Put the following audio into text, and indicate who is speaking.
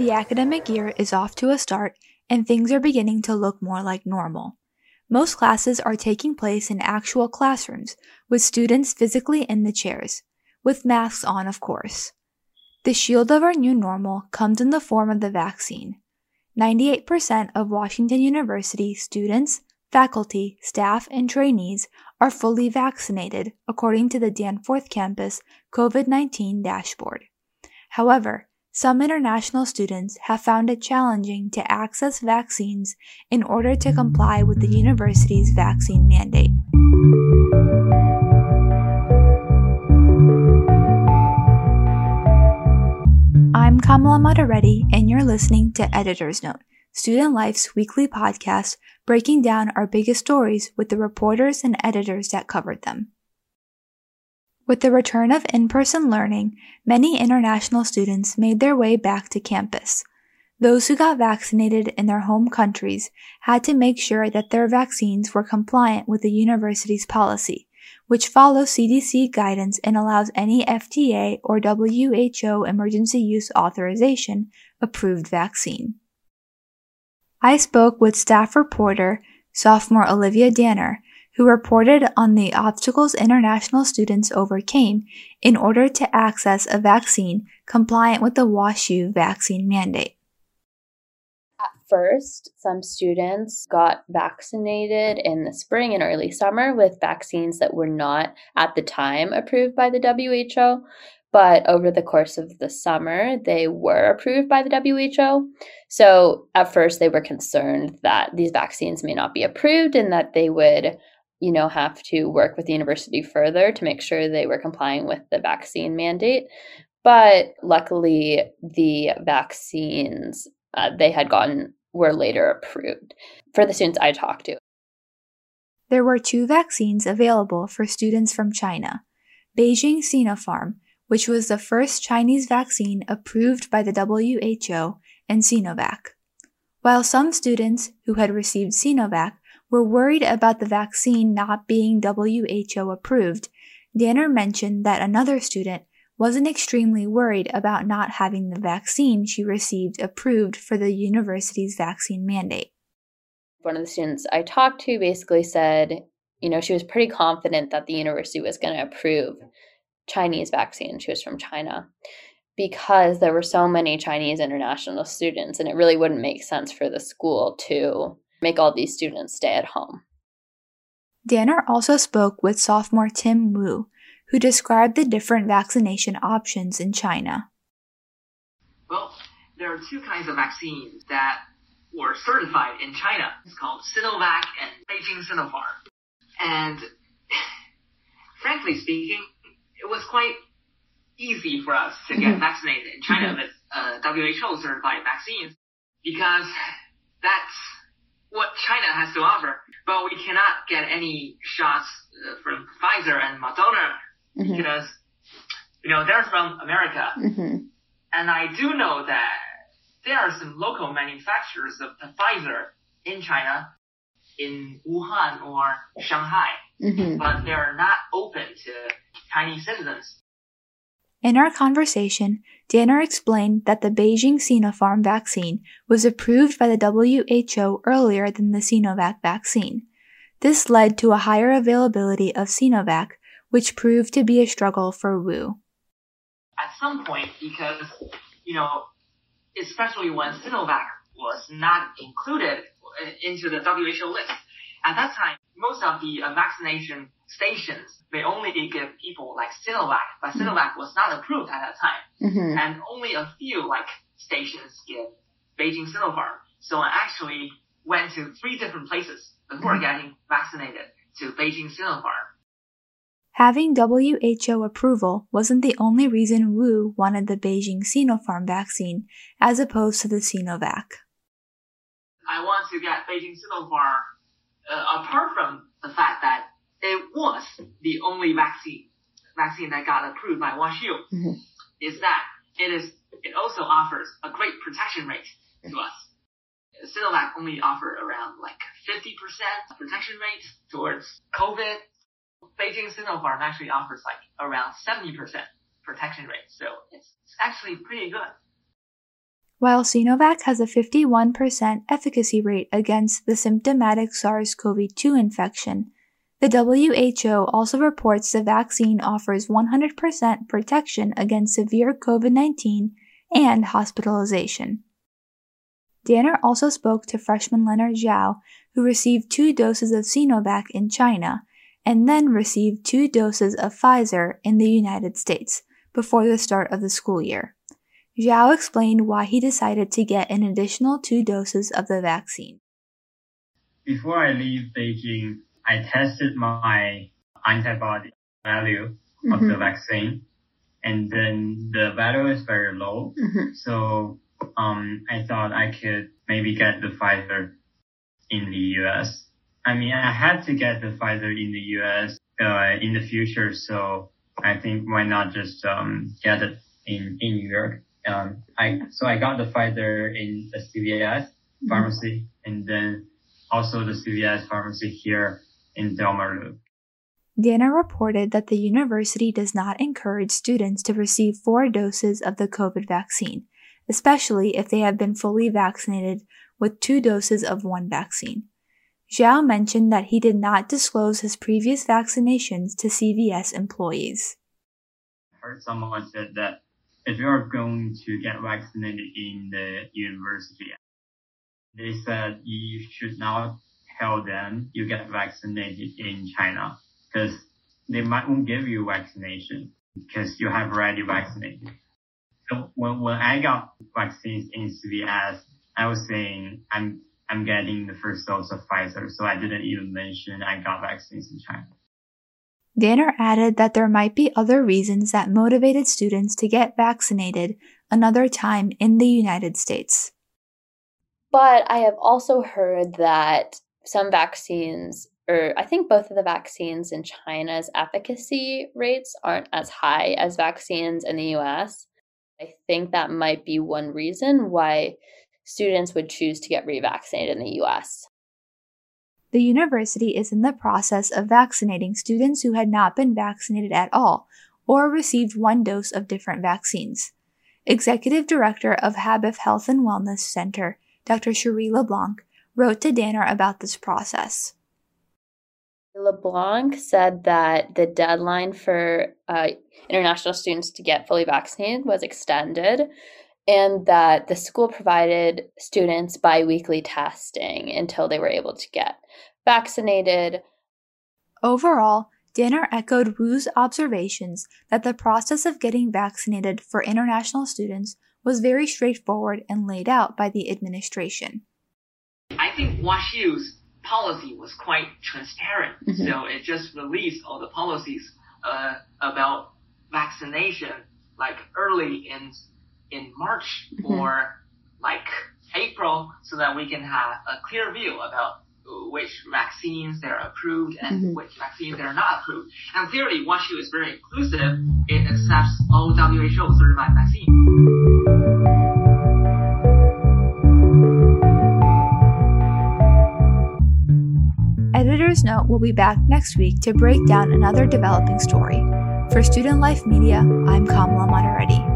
Speaker 1: The academic year is off to a start and things are beginning to look more like normal. Most classes are taking place in actual classrooms with students physically in the chairs, with masks on, of course. The shield of our new normal comes in the form of the vaccine. 98% of Washington University students, faculty, staff, and trainees are fully vaccinated, according to the Danforth campus COVID 19 dashboard. However, some international students have found it challenging to access vaccines in order to comply with the university's vaccine mandate. Kamala Matareddy, and you're listening to Editor's Note, Student Life's weekly podcast breaking down our biggest stories with the reporters and editors that covered them. With the return of in person learning, many international students made their way back to campus. Those who got vaccinated in their home countries had to make sure that their vaccines were compliant with the university's policy, which follows CDC guidance and allows any FDA or WHO emergency use authorization approved vaccine. I spoke with staff reporter, sophomore Olivia Danner, who reported on the obstacles international students overcame in order to access a vaccine compliant with the WashU vaccine mandate.
Speaker 2: First, some students got vaccinated in the spring and early summer with vaccines that were not at the time approved by the WHO, but over the course of the summer, they were approved by the WHO. So at first, they were concerned that these vaccines may not be approved and that they would you know, have to work with the university further to make sure they were complying with the vaccine mandate. But luckily, the vaccines uh, they had gotten were later approved for the students I talked to.
Speaker 1: There were two vaccines available for students from China Beijing Sinopharm, which was the first Chinese vaccine approved by the WHO, and Sinovac. While some students who had received Sinovac were worried about the vaccine not being WHO approved, Danner mentioned that another student wasn't extremely worried about not having the vaccine she received approved for the university's vaccine mandate.
Speaker 2: One of the students I talked to basically said, you know, she was pretty confident that the university was going to approve Chinese vaccine. She was from China because there were so many Chinese international students, and it really wouldn't make sense for the school to make all these students stay at home.
Speaker 1: Danner also spoke with sophomore Tim Wu, who described the different vaccination options in China.
Speaker 3: Well, there are two kinds of vaccines that were certified in China. It's called Sinovac and Beijing Sinopharm. And frankly speaking, it was quite easy for us to get mm-hmm. vaccinated in China mm-hmm. with uh, WHO certified vaccines because that's what China has to offer, but we cannot get any shots uh, from Pfizer and Moderna mm-hmm. because, you know, they're from America. Mm-hmm. And I do know that there are some local manufacturers of the Pfizer in China, in Wuhan or Shanghai, mm-hmm. but they're not open to Chinese citizens.
Speaker 1: In our conversation, Danner explained that the Beijing Sinopharm vaccine was approved by the WHO earlier than the Sinovac vaccine. This led to a higher availability of Sinovac, which proved to be a struggle for Wu.
Speaker 3: At some point, because, you know, especially when Sinovac was not included into the WHO list, at that time, most of the uh, vaccination stations, they only give people like Sinovac, but mm-hmm. Sinovac was not approved at that time. Mm-hmm. And only a few like stations give Beijing Sinopharm. So I actually went to three different places before mm-hmm. getting vaccinated to Beijing Sinopharm.
Speaker 1: Having WHO approval wasn't the only reason Wu wanted the Beijing Sinopharm vaccine as opposed to the Sinovac.
Speaker 3: I want to get Beijing Sinopharm uh, apart from the fact that it was the only vaccine vaccine that got approved by WashU, mm-hmm. is that it is it also offers a great protection rate to us. Sinovac only offer around like 50% protection rate towards COVID. Beijing Sinopharm actually offers like around 70% protection rate. So it's, it's actually pretty good.
Speaker 1: While Sinovac has a 51% efficacy rate against the symptomatic SARS CoV 2 infection, the WHO also reports the vaccine offers 100% protection against severe COVID 19 and hospitalization. Danner also spoke to freshman Leonard Zhao, who received two doses of Sinovac in China and then received two doses of Pfizer in the United States before the start of the school year. Zhao explained why he decided to get an additional two doses of the vaccine.
Speaker 4: Before I leave Beijing, I tested my antibody value mm-hmm. of the mm-hmm. vaccine, and then the value is very low. Mm-hmm. So um, I thought I could maybe get the Pfizer in the US. I mean, I had to get the Pfizer in the US uh, in the future, so I think why not just um, get it in in New York. Um, I so I got the Pfizer in the CVS mm-hmm. pharmacy, mm-hmm. and then also the CVS pharmacy here in Delmar Loop.
Speaker 1: Danner reported that the university does not encourage students to receive four doses of the COVID vaccine, especially if they have been fully vaccinated with two doses of one vaccine. Zhao mentioned that he did not disclose his previous vaccinations to CVS employees.
Speaker 4: I heard someone said that if you are going to get vaccinated in the university, they said you should not tell them you get vaccinated in China because they might won't give you vaccination because you have already vaccinated. So when, when I got vaccines in CVS, I was saying I'm I'm getting the first dose of Pfizer, so I didn't even mention I got vaccines in China.
Speaker 1: Danner added that there might be other reasons that motivated students to get vaccinated another time in the United States.
Speaker 2: But I have also heard that some vaccines, or I think both of the vaccines in China's efficacy rates aren't as high as vaccines in the US. I think that might be one reason why students would choose to get revaccinated in the US.
Speaker 1: The university is in the process of vaccinating students who had not been vaccinated at all or received one dose of different vaccines. Executive Director of Habif Health and Wellness Center, Dr. Cheri LeBlanc, wrote to Danner about this process.
Speaker 2: LeBlanc said that the deadline for uh, international students to get fully vaccinated was extended and that the school provided students biweekly testing until they were able to get vaccinated.
Speaker 1: Overall, Danner echoed Wu's observations that the process of getting vaccinated for international students was very straightforward and laid out by the administration.
Speaker 3: I think WashU's policy was quite transparent. Mm-hmm. So it just released all the policies uh, about vaccination like early in in March mm-hmm. or like April so that we can have a clear view about which vaccines they're approved and mm-hmm. which vaccines they're not approved. And clearly, WashU is very inclusive. It accepts all WHO certified vaccines.
Speaker 1: Editor's Note will be back next week to break down another developing story. For Student Life Media, I'm Kamala Moderetti.